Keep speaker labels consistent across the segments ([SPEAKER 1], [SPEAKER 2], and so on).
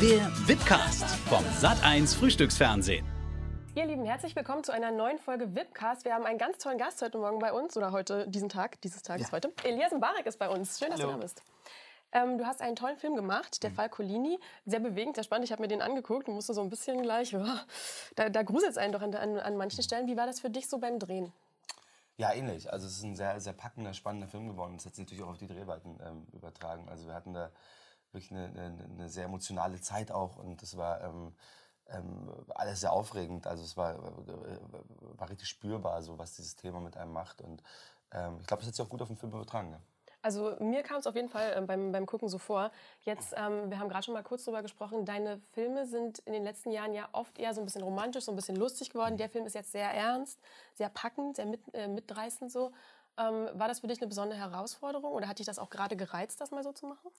[SPEAKER 1] Der Wipcast vom Sat1 Frühstücksfernsehen.
[SPEAKER 2] Ihr Lieben, herzlich willkommen zu einer neuen Folge Wipcast. Wir haben einen ganz tollen Gast heute Morgen bei uns oder heute, diesen Tag, dieses Tages ja. heute. Elias Mbarek ist bei uns. Schön, dass Hallo. du da bist. Ähm, du hast einen tollen Film gemacht, Der mhm. Fall Colini. Sehr bewegend, sehr spannend. Ich habe mir den angeguckt und musste so ein bisschen gleich, oh, da, da gruselt es einen doch an, an, an manchen Stellen. Wie war das für dich so beim Drehen?
[SPEAKER 3] Ja, ähnlich. Also es ist ein sehr, sehr packender, spannender Film geworden. Das hat sich natürlich auch auf die Drehweiten ähm, übertragen. Also wir hatten da wirklich eine, eine, eine, sehr emotionale Zeit auch und das war ähm, ähm, alles sehr aufregend. Also es war, äh, war richtig spürbar, so was dieses Thema mit einem macht. Und ähm, ich glaube, das hat sich auch gut auf den Film übertragen. Ja.
[SPEAKER 2] Also mir kam es auf jeden Fall äh, beim, beim Gucken so vor. Jetzt, ähm, wir haben gerade schon mal kurz darüber gesprochen, deine Filme sind in den letzten Jahren ja oft eher so ein bisschen romantisch, so ein bisschen lustig geworden. Der Film ist jetzt sehr ernst, sehr packend, sehr mit, äh, mitreißend so. Ähm, war das für dich eine besondere Herausforderung oder hat dich das auch gerade gereizt, das mal so zu machen?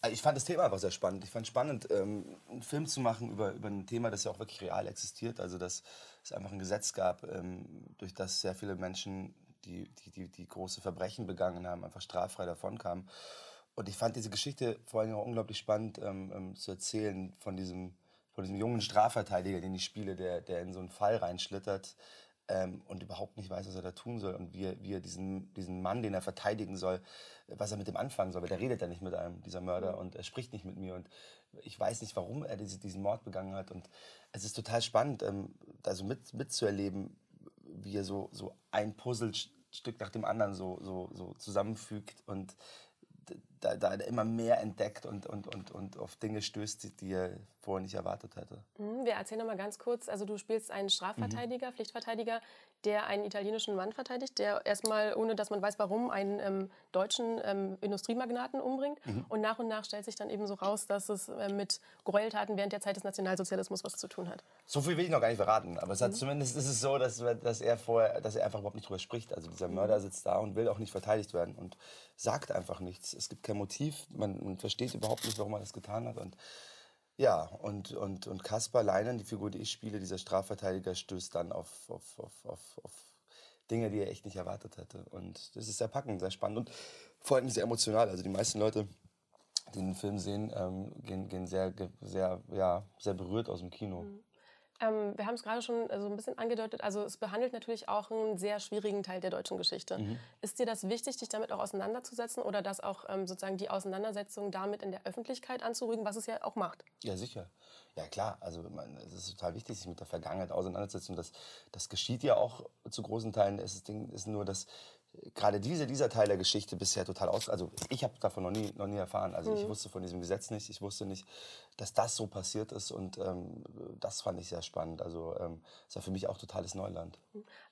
[SPEAKER 3] Also ich fand das Thema einfach sehr spannend. Ich fand es spannend, ähm, einen Film zu machen über, über ein Thema, das ja auch wirklich real existiert. Also dass es einfach ein Gesetz gab, ähm, durch das sehr viele Menschen die, die, die, die große Verbrechen begangen haben, einfach straffrei davonkamen. Und ich fand diese Geschichte vor allem auch unglaublich spannend ähm, ähm, zu erzählen von diesem, von diesem jungen Strafverteidiger, den ich spiele, der, der in so einen Fall reinschlittert ähm, und überhaupt nicht weiß, was er da tun soll und wie er, wie er diesen, diesen Mann, den er verteidigen soll, was er mit dem anfangen soll. Weil der redet ja nicht mit einem, dieser Mörder, mhm. und er spricht nicht mit mir und ich weiß nicht, warum er diese, diesen Mord begangen hat. Und es ist total spannend, ähm, also mit, mitzuerleben, wie er so, so ein Puzzlestück nach dem anderen so, so, so zusammenfügt und da, da immer mehr entdeckt und, und, und, und auf Dinge stößt, die er vorher nicht erwartet hätte.
[SPEAKER 2] Mhm, wir erzählen noch mal ganz kurz, also du spielst einen Strafverteidiger, mhm. Pflichtverteidiger, der einen italienischen Mann verteidigt, der erstmal, ohne dass man weiß warum, einen ähm, deutschen ähm, Industriemagnaten umbringt. Mhm. Und nach und nach stellt sich dann eben so raus, dass es äh, mit Gräueltaten während der Zeit des Nationalsozialismus was zu tun hat.
[SPEAKER 3] So viel will ich noch gar nicht verraten, aber es hat, mhm. zumindest ist es so, dass, dass, er vorher, dass er einfach überhaupt nicht drüber spricht. Also dieser Mörder sitzt da und will auch nicht verteidigt werden und sagt einfach nichts. Es gibt kein Motiv, man, man versteht überhaupt nicht, warum er das getan hat. Und ja, und, und, und Kaspar Leinen, die Figur, die ich spiele, dieser Strafverteidiger, stößt dann auf, auf, auf, auf, auf Dinge, die er echt nicht erwartet hätte. Und das ist sehr packend, sehr spannend und vor allem sehr emotional. Also die meisten Leute, die den Film sehen, ähm, gehen, gehen sehr, sehr, ja, sehr berührt aus dem Kino. Mhm.
[SPEAKER 2] Ähm, wir haben es gerade schon äh, so ein bisschen angedeutet. Also es behandelt natürlich auch einen sehr schwierigen Teil der deutschen Geschichte. Mhm. Ist dir das wichtig, dich damit auch auseinanderzusetzen oder das auch ähm, sozusagen die Auseinandersetzung damit in der Öffentlichkeit anzurügen, was es ja auch macht?
[SPEAKER 3] Ja, sicher. Ja, klar. Also man, es ist total wichtig, sich mit der Vergangenheit auseinanderzusetzen. Das, das geschieht ja auch zu großen Teilen. Es ist, ist nur, dass gerade diese, dieser Teil der Geschichte bisher total aus. Also ich habe davon noch nie, noch nie erfahren. Also mhm. ich wusste von diesem Gesetz nicht. Ich wusste nicht, dass das so passiert ist. Und ähm, das fand ich sehr spannend. Also ähm, ist ja für mich auch totales Neuland.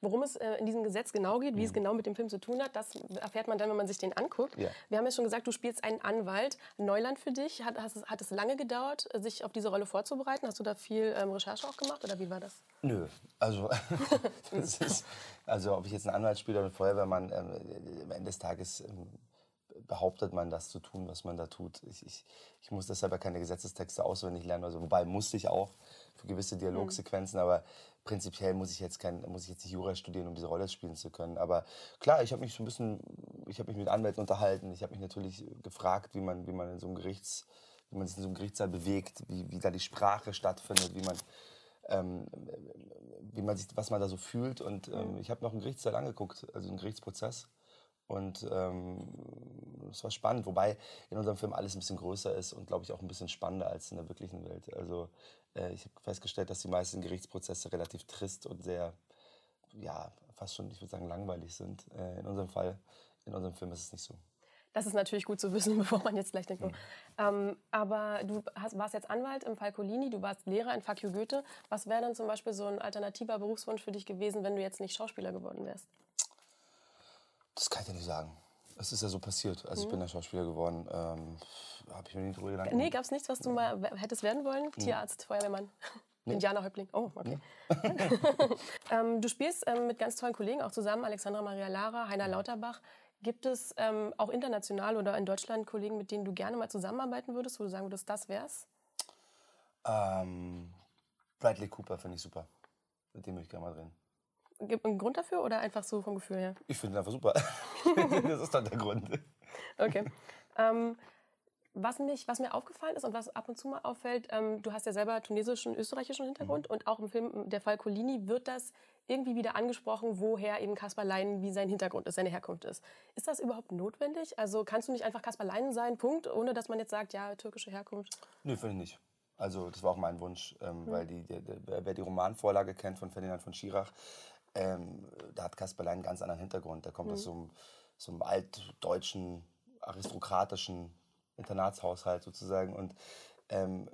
[SPEAKER 2] Worum es äh, in diesem Gesetz genau geht, wie mhm. es genau mit dem Film zu tun hat, das erfährt man dann, wenn man sich den anguckt. Ja. Wir haben ja schon gesagt, du spielst einen Anwalt. Neuland für dich. Hat, hast, hat es lange gedauert, sich auf diese Rolle vorzubereiten? Hast du da viel ähm, Recherche auch gemacht oder wie war das?
[SPEAKER 3] Nö. Also, ist, also ob ich jetzt einen Anwalt spiele oder einen Feuerwehrmann, ähm, am Ende des Tages ähm, behauptet man das zu tun, was man da tut. Ich, ich, ich muss deshalb ja keine Gesetzestexte auswendig lernen, also, wobei musste ich auch für gewisse Dialogsequenzen, mhm. aber prinzipiell muss ich jetzt kein, muss ich jetzt nicht Jura studieren, um diese Rolle spielen zu können. Aber klar, ich habe mich so ein bisschen, ich habe mich mit Anwälten unterhalten, ich habe mich natürlich gefragt, wie man, wie man in so einem Gerichts, wie man sich in so einem Gerichtssaal bewegt, wie, wie da die Sprache stattfindet, wie man ähm, wie man sich, was man da so fühlt. Und ähm, ich habe noch einen Gerichtssaal angeguckt, also einen Gerichtsprozess. Und ähm, es war spannend, wobei in unserem Film alles ein bisschen größer ist und glaube ich auch ein bisschen spannender als in der wirklichen Welt. Also äh, ich habe festgestellt, dass die meisten Gerichtsprozesse relativ trist und sehr, ja, fast schon, ich würde sagen, langweilig sind. Äh, in unserem Fall, in unserem Film ist es nicht so.
[SPEAKER 2] Das ist natürlich gut zu wissen, bevor man jetzt gleich denkt. Mhm. Ähm, aber du hast, warst jetzt Anwalt im Falcolini, du warst Lehrer in Fakio Goethe. Was wäre denn zum Beispiel so ein alternativer Berufswunsch für dich gewesen, wenn du jetzt nicht Schauspieler geworden wärst?
[SPEAKER 3] Das kann ich dir nicht sagen. Es ist ja so passiert. Also ich bin mhm. ja Schauspieler geworden. Ähm, Habe ich mir nie drüber gedacht.
[SPEAKER 2] Nee, gab es nichts, was du mal hättest werden wollen? Tierarzt, Feuerwehrmann? Nee. Indianerhäuptling. Oh, okay. Nee. ähm, du spielst ähm, mit ganz tollen Kollegen auch zusammen, Alexandra Maria Lara, Heiner Lauterbach. Gibt es ähm, auch international oder in Deutschland Kollegen, mit denen du gerne mal zusammenarbeiten würdest, wo du sagen würdest, das wär's?
[SPEAKER 3] Ähm, Bradley Cooper finde ich super. Mit dem würde ich gerne mal drehen.
[SPEAKER 2] Gibt es einen Grund dafür oder einfach so vom Gefühl her?
[SPEAKER 3] Ich finde ihn einfach super. das ist dann der Grund.
[SPEAKER 2] Okay. Ähm, was, mich, was mir aufgefallen ist und was ab und zu mal auffällt, ähm, du hast ja selber tunesischen, österreichischen Hintergrund mhm. und auch im Film Der Fall Colini wird das irgendwie wieder angesprochen, woher eben Kaspar Leinen, wie sein Hintergrund ist, seine Herkunft ist. Ist das überhaupt notwendig? Also kannst du nicht einfach Kaspar Leinen sein, Punkt, ohne dass man jetzt sagt, ja, türkische Herkunft?
[SPEAKER 3] Nö, finde ich nicht. Also das war auch mein Wunsch, ähm, mhm. weil die, der, der, wer die Romanvorlage kennt von Ferdinand von Schirach, ähm, da hat Kaspar Leinen einen ganz anderen Hintergrund. Der kommt mhm. aus so einem, so einem altdeutschen, aristokratischen Internatshaushalt sozusagen. Und ähm,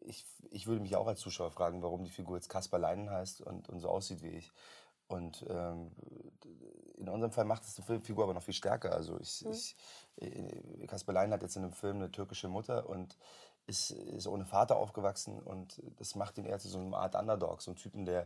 [SPEAKER 3] ich, ich würde mich auch als Zuschauer fragen, warum die Figur jetzt Kaspar Leinen heißt und, und so aussieht wie ich. Und ähm, in unserem Fall macht es die Figur aber noch viel stärker. Also ich, mhm. ich, äh, Kaspar Leinen hat jetzt in dem Film eine türkische Mutter und ist, ist ohne Vater aufgewachsen und das macht ihn eher zu so einer Art Underdog, so ein Typen, der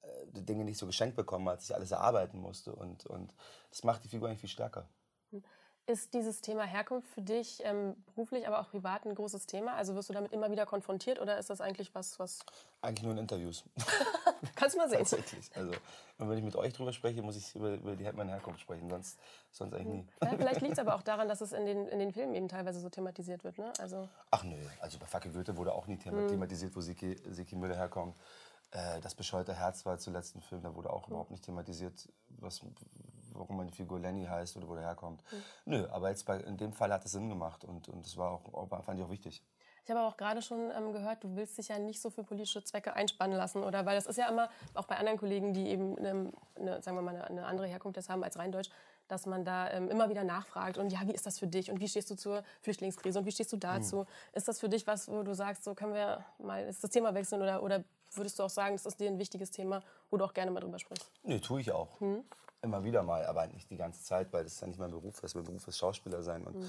[SPEAKER 3] äh, die Dinge nicht so geschenkt bekommen hat, sich alles erarbeiten musste und, und das macht die Figur eigentlich viel stärker.
[SPEAKER 2] Mhm. Ist dieses Thema Herkunft für dich ähm, beruflich, aber auch privat ein großes Thema? Also wirst du damit immer wieder konfrontiert oder ist das eigentlich was, was...
[SPEAKER 3] Eigentlich nur in Interviews.
[SPEAKER 2] Kannst du mal sehen.
[SPEAKER 3] Tatsächlich. Also, wenn ich mit euch drüber spreche, muss ich über, über die, meine Herkunft sprechen, sonst, sonst eigentlich nie.
[SPEAKER 2] Ja, vielleicht liegt es aber auch daran, dass es in den, in den Filmen eben teilweise so thematisiert wird. Ne? Also
[SPEAKER 3] Ach nö, also bei Facke Goethe wurde auch nie hm. thematisiert, wo Siki, Siki Müller herkommt. Äh, das bescheuerte Herz war zuletzt ein Film, da wurde auch hm. überhaupt nicht thematisiert, was, warum meine Figur Lenny heißt oder wo der herkommt. Mhm. Nö, aber jetzt bei, in dem Fall hat es Sinn gemacht und, und das war auch, fand ich auch wichtig.
[SPEAKER 2] Ich habe auch gerade schon ähm, gehört, du willst dich ja nicht so für politische Zwecke einspannen lassen, oder? Weil das ist ja immer, auch bei anderen Kollegen, die eben, eine, eine, sagen wir mal, eine, eine andere Herkunft jetzt haben als Rheindeutsch, dass man da ähm, immer wieder nachfragt und ja, wie ist das für dich und wie stehst du zur Flüchtlingskrise und wie stehst du dazu? Mhm. Ist das für dich was, wo du sagst, so können wir mal ist das Thema wechseln oder, oder würdest du auch sagen, das ist dir ein wichtiges Thema, wo du auch gerne mal drüber sprichst?
[SPEAKER 3] Nee, tue ich auch. Mhm. Immer wieder mal, aber nicht die ganze Zeit, weil das ist ja nicht mein Beruf ist. Mein Beruf ist Schauspieler sein. Und mhm.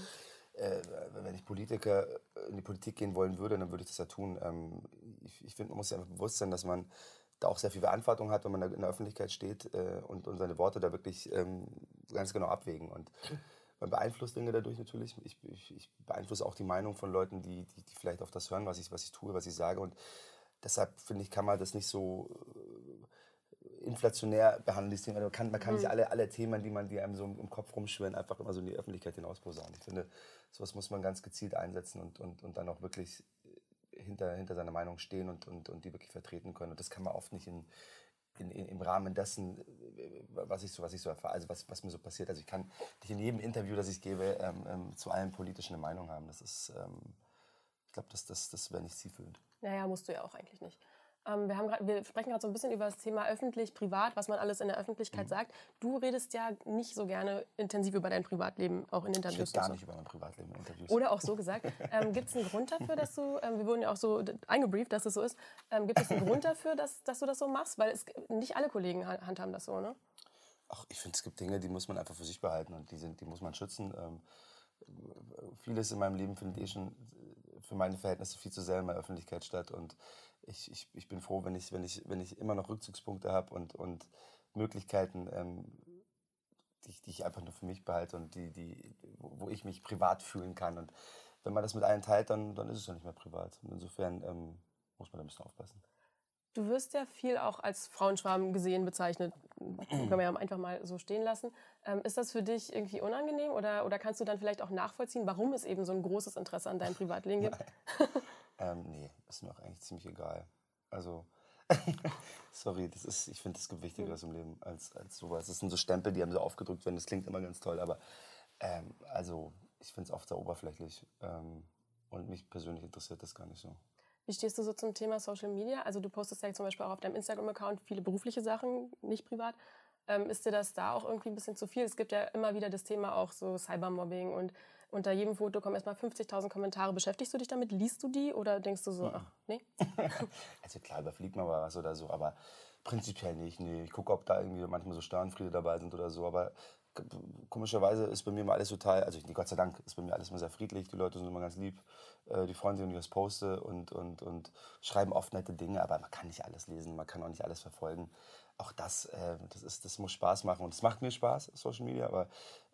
[SPEAKER 3] äh, wenn ich Politiker in die Politik gehen wollen würde, dann würde ich das ja tun. Ähm, ich ich finde, man muss sich einfach bewusst sein, dass man da auch sehr viel Verantwortung hat, wenn man da in der Öffentlichkeit steht äh, und, und seine Worte da wirklich ähm, ganz genau abwägen. Und man beeinflusst Dinge dadurch natürlich. Ich, ich, ich beeinflusse auch die Meinung von Leuten, die, die, die, vielleicht auf das hören, was ich, was ich tue, was ich sage. Und deshalb finde ich, kann man das nicht so inflationär behandelt, dieses Thema. Man kann, man kann mhm. nicht alle, alle Themen, die, man, die einem so im Kopf rumschwirren, einfach immer so in die Öffentlichkeit hinaus posaunen. Ich finde, sowas muss man ganz gezielt einsetzen und, und, und dann auch wirklich hinter, hinter seiner Meinung stehen und, und, und die wirklich vertreten können. Und das kann man oft nicht in, in, in, im Rahmen dessen, was ich so, was ich so erfahre, also was, was mir so passiert. Also ich kann nicht in jedem Interview, das ich gebe, ähm, ähm, zu allem politischen eine Meinung haben. Das ist, ähm, ich glaube, das, das, das wäre nicht zielführend.
[SPEAKER 2] Naja, musst du ja auch eigentlich nicht. Ähm, wir, haben grad, wir sprechen gerade so ein bisschen über das Thema öffentlich, privat, was man alles in der Öffentlichkeit mhm. sagt. Du redest ja nicht so gerne intensiv über dein Privatleben, auch in Interviews.
[SPEAKER 3] Ich rede gar nicht über mein Privatleben in Interviews.
[SPEAKER 2] Oder auch so gesagt. ähm, gibt es einen Grund dafür, dass du, ähm, wir wurden ja auch so eingebrieft, dass es so ist. Ähm, gibt es einen Grund dafür, dass, dass du das so machst? Weil es, nicht alle Kollegen handhaben das so, ne?
[SPEAKER 3] Ach, ich finde, es gibt Dinge, die muss man einfach für sich behalten und die, sind, die muss man schützen. Ähm, vieles in meinem Leben findet eh schon für meine Verhältnisse viel zu sehr in der Öffentlichkeit statt und ich, ich, ich bin froh, wenn ich, wenn, ich, wenn ich immer noch Rückzugspunkte habe und, und Möglichkeiten, ähm, die, die ich einfach nur für mich behalte und die, die, wo ich mich privat fühlen kann. Und wenn man das mit allen teilt, dann, dann ist es ja nicht mehr privat. Und insofern ähm, muss man da ein bisschen aufpassen.
[SPEAKER 2] Du wirst ja viel auch als Frauenschwarm gesehen bezeichnet. Können wir ja einfach mal so stehen lassen. Ähm, ist das für dich irgendwie unangenehm oder, oder kannst du dann vielleicht auch nachvollziehen, warum es eben so ein großes Interesse an deinem Privatleben gibt?
[SPEAKER 3] ähm, nee, ist mir auch eigentlich ziemlich egal. Also, sorry, das ist, ich finde, es gibt Wichtigeres im Leben als, als sowas. Das sind so Stempel, die haben so aufgedrückt werden. Das klingt immer ganz toll, aber ähm, also, ich finde es oft sehr oberflächlich. Ähm, und mich persönlich interessiert das gar nicht so.
[SPEAKER 2] Wie stehst du so zum Thema Social Media? Also du postest ja zum Beispiel auch auf deinem Instagram-Account viele berufliche Sachen, nicht privat. Ähm, ist dir das da auch irgendwie ein bisschen zu viel? Es gibt ja immer wieder das Thema auch so Cybermobbing und unter jedem Foto kommen erstmal 50.000 Kommentare. Beschäftigst du dich damit? Liest du die oder denkst du so, ach, nee?
[SPEAKER 3] also klar, überfliegt man was oder so, aber prinzipiell nicht. Nee. Ich gucke, ob da irgendwie manchmal so Störenfriede dabei sind oder so, aber komischerweise ist bei mir immer alles total, also Gott sei Dank ist bei mir alles immer sehr friedlich, die Leute sind immer ganz lieb, äh, die freuen sich, wenn ich was poste und, und, und schreiben oft nette Dinge, aber man kann nicht alles lesen, man kann auch nicht alles verfolgen. Auch das, äh, das, ist, das muss Spaß machen und es macht mir Spaß, Social Media, aber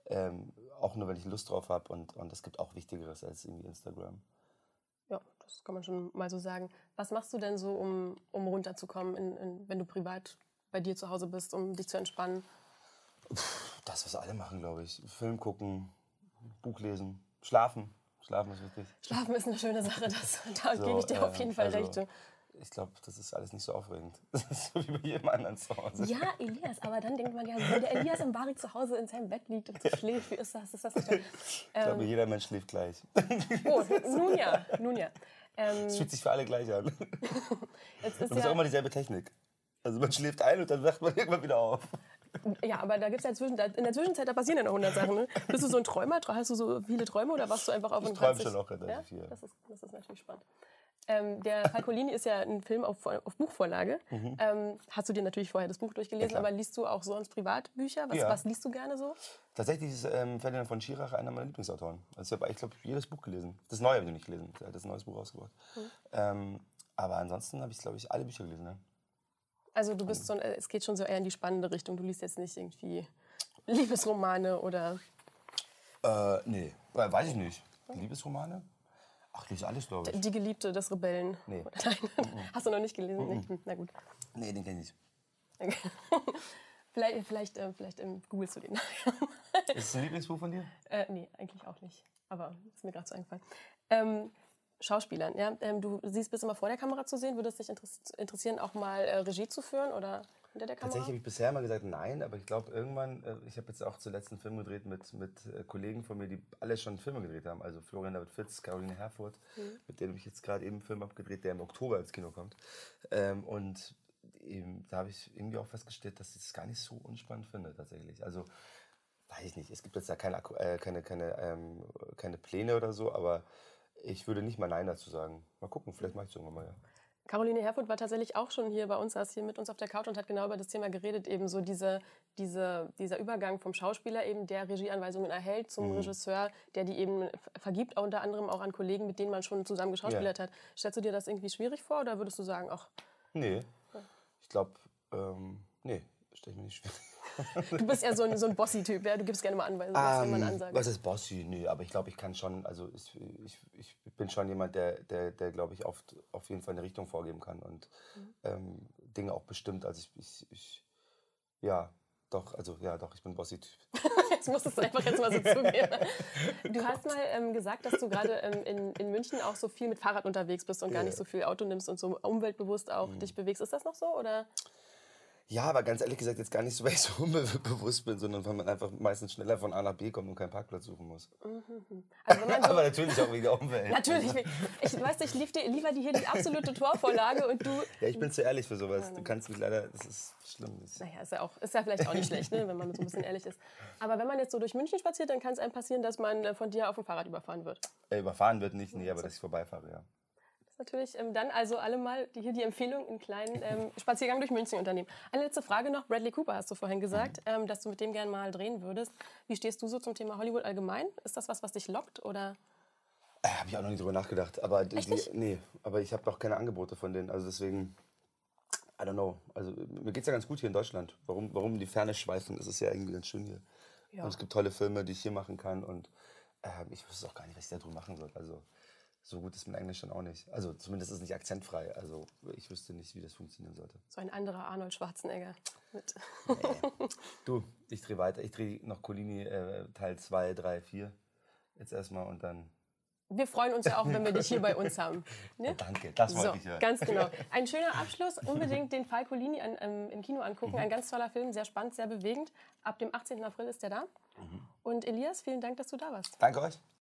[SPEAKER 3] ähm, auch nur, wenn ich Lust drauf habe und, und es gibt auch Wichtigeres als irgendwie Instagram.
[SPEAKER 2] Ja, das kann man schon mal so sagen. Was machst du denn so, um, um runterzukommen, in, in, wenn du privat bei dir zu Hause bist, um dich zu entspannen?
[SPEAKER 3] Das, was alle machen, glaube ich. Film gucken, Buch lesen, schlafen. Schlafen ist wichtig.
[SPEAKER 2] Schlafen ist eine schöne Sache, das, da so, gebe ich dir äh, auf jeden Fall also, recht.
[SPEAKER 3] Ich glaube, das ist alles nicht so aufregend. Das ist so wie bei jedem anderen zu Hause.
[SPEAKER 2] Ja, Elias, aber dann denkt man ja, wenn der Elias im Bari zu Hause in seinem Bett liegt und so schläft, wie ist das? Ist das nicht
[SPEAKER 3] ähm, Ich glaube, jeder Mensch schläft gleich.
[SPEAKER 2] Oh, nun ja, nun ja.
[SPEAKER 3] Ähm, es fühlt sich für alle gleich an. Es ist, ja, ist auch immer dieselbe Technik. Also man schläft ein und dann wacht man irgendwann wieder auf.
[SPEAKER 2] Ja, aber da gibt es ja in der Zwischenzeit, da passieren ja noch 100 Sachen. Ne? Bist du so ein Träumer? Hast du so viele Träume oder warst du einfach auf
[SPEAKER 3] Ich träume schon noch relativ
[SPEAKER 2] ja? viel. Das ist, das ist natürlich spannend. Ähm, der Falcolini ist ja ein Film auf, auf Buchvorlage. Mhm. Ähm, hast du dir natürlich vorher das Buch durchgelesen, ja, aber liest du auch sonst Privatbücher? Was, ja. was liest du gerne so?
[SPEAKER 3] Tatsächlich ist ähm, Ferdinand von Schirach einer meiner Lieblingsautoren. Also ich habe, ich glaube, jedes Buch gelesen. Das Neue habe ich nicht gelesen. Er hat das neues Buch rausgebracht. Mhm. Ähm, aber ansonsten habe ich, glaube ich, alle Bücher gelesen. Ja.
[SPEAKER 2] Also du bist so, es geht schon so eher in die spannende Richtung. Du liest jetzt nicht irgendwie Liebesromane oder...
[SPEAKER 3] Äh, nee, weiß ich nicht. Liebesromane? Ach, ich lese alles, glaube ich.
[SPEAKER 2] Die Geliebte des Rebellen.
[SPEAKER 3] Nee.
[SPEAKER 2] Nein. Hast du noch nicht gelesen?
[SPEAKER 3] Mm
[SPEAKER 2] -mm. Na gut.
[SPEAKER 3] Nee, den kenne ich.
[SPEAKER 2] Okay. vielleicht vielleicht, äh, vielleicht ähm, googelst du den nachher.
[SPEAKER 3] ist es ein Lieblingsbuch von dir?
[SPEAKER 2] Äh, nee, eigentlich auch nicht. Aber ist mir gerade so eingefallen. Ähm, Schauspielern, ja. Ähm, du siehst bist immer vor der Kamera zu sehen. Würde es dich interessieren, auch mal äh, Regie zu führen oder hinter der Kamera?
[SPEAKER 3] Tatsächlich habe ich bisher mal gesagt nein, aber ich glaube irgendwann, äh, ich habe jetzt auch zuletzt einen Film gedreht mit, mit äh, Kollegen von mir, die alle schon Filme gedreht haben. Also Florian David Fitz, Caroline Herfurth, mhm. mit denen ich jetzt gerade eben einen Film abgedreht, der im Oktober ins Kino kommt. Ähm, und eben, da habe ich irgendwie auch festgestellt, dass ich das gar nicht so unspannend finde tatsächlich. Also weiß ich nicht, es gibt jetzt ja keine, äh, keine, keine, ähm, keine Pläne oder so, aber ich würde nicht mal Nein dazu sagen. Mal gucken, vielleicht mache ich es irgendwann mal, ja.
[SPEAKER 2] Caroline Herfurth war tatsächlich auch schon hier bei uns, saß hier mit uns auf der Couch und hat genau über das Thema geredet, eben so diese, diese, dieser Übergang vom Schauspieler eben, der Regieanweisungen erhält, zum mhm. Regisseur, der die eben vergibt, unter anderem auch an Kollegen, mit denen man schon zusammen geschauspielert ja. hat. Stellst du dir das irgendwie schwierig vor oder würdest du sagen, ach...
[SPEAKER 3] Nee, ich glaube, ähm, nee, stelle ich mir nicht schwierig
[SPEAKER 2] Du bist ja so ein, so ein Bossy-Typ, ja? du gibst gerne mal Anweisungen, was man ansagt.
[SPEAKER 3] Was ist Bossy? Nee, aber ich glaube, ich kann schon, also ich, ich, ich bin schon jemand, der, der, der glaube ich, oft auf jeden Fall eine Richtung vorgeben kann und mhm. ähm, Dinge auch bestimmt. Also ich, ich, ich, ja, doch, also ja, doch, ich bin Bossy-Typ.
[SPEAKER 2] jetzt musst du es einfach jetzt mal so zugeben. Du hast mal ähm, gesagt, dass du gerade ähm, in, in München auch so viel mit Fahrrad unterwegs bist und yeah. gar nicht so viel Auto nimmst und so umweltbewusst auch mhm. dich bewegst. Ist das noch so? Oder?
[SPEAKER 3] Ja, aber ganz ehrlich gesagt jetzt gar nicht so, weil ich so unbewusst bin, sondern weil man einfach meistens schneller von A nach B kommt und keinen Parkplatz suchen muss. Mhm. Also so aber natürlich auch wegen der Umwelt.
[SPEAKER 2] natürlich. Ich weiß, ich lief dir lieber hier die absolute Torvorlage und du...
[SPEAKER 3] Ja, ich bin zu ehrlich für sowas. Du kannst mich leider... Das ist schlimm.
[SPEAKER 2] Naja, ist ja, auch, ist ja vielleicht auch nicht schlecht, ne, wenn man so ein bisschen ehrlich ist. Aber wenn man jetzt so durch München spaziert, dann kann es einem passieren, dass man äh, von dir auf dem Fahrrad überfahren wird.
[SPEAKER 3] Äh, überfahren wird nicht, nee, aber dass ich vorbeifahre, ja
[SPEAKER 2] natürlich. Ähm, dann also alle mal die, hier die Empfehlung, einen kleinen ähm, Spaziergang durch München unternehmen. Eine letzte Frage noch. Bradley Cooper hast du vorhin gesagt, mhm. ähm, dass du mit dem gerne mal drehen würdest. Wie stehst du so zum Thema Hollywood allgemein? Ist das was, was dich lockt oder?
[SPEAKER 3] Äh, habe ich auch noch nicht drüber nachgedacht. Aber die, nee, aber ich habe noch keine Angebote von denen. Also deswegen, I don't know. Also mir geht es ja ganz gut hier in Deutschland. Warum, warum die Ferne schweifen? Das ist ja irgendwie ganz schön hier. Ja. Und es gibt tolle Filme, die ich hier machen kann. Und äh, ich wüsste auch gar nicht, was ich da drüben machen soll. Also so gut ist mein Englisch dann auch nicht. Also zumindest ist es nicht akzentfrei. Also ich wüsste nicht, wie das funktionieren sollte.
[SPEAKER 2] So ein anderer Arnold Schwarzenegger. Mit.
[SPEAKER 3] Nee. Du, ich drehe weiter. Ich drehe noch Colini äh, Teil 2, 3, 4. Jetzt erstmal und dann.
[SPEAKER 2] Wir freuen uns ja auch, wenn wir dich hier bei uns haben.
[SPEAKER 3] Ne? danke, das wollte so, ich
[SPEAKER 2] ja. Ganz genau. Ein schöner Abschluss. Unbedingt den Fall Colini an, ähm, im Kino angucken. Mhm. Ein ganz toller Film, sehr spannend, sehr bewegend. Ab dem 18. April ist er da. Mhm. Und Elias, vielen Dank, dass du da warst.
[SPEAKER 3] Danke euch.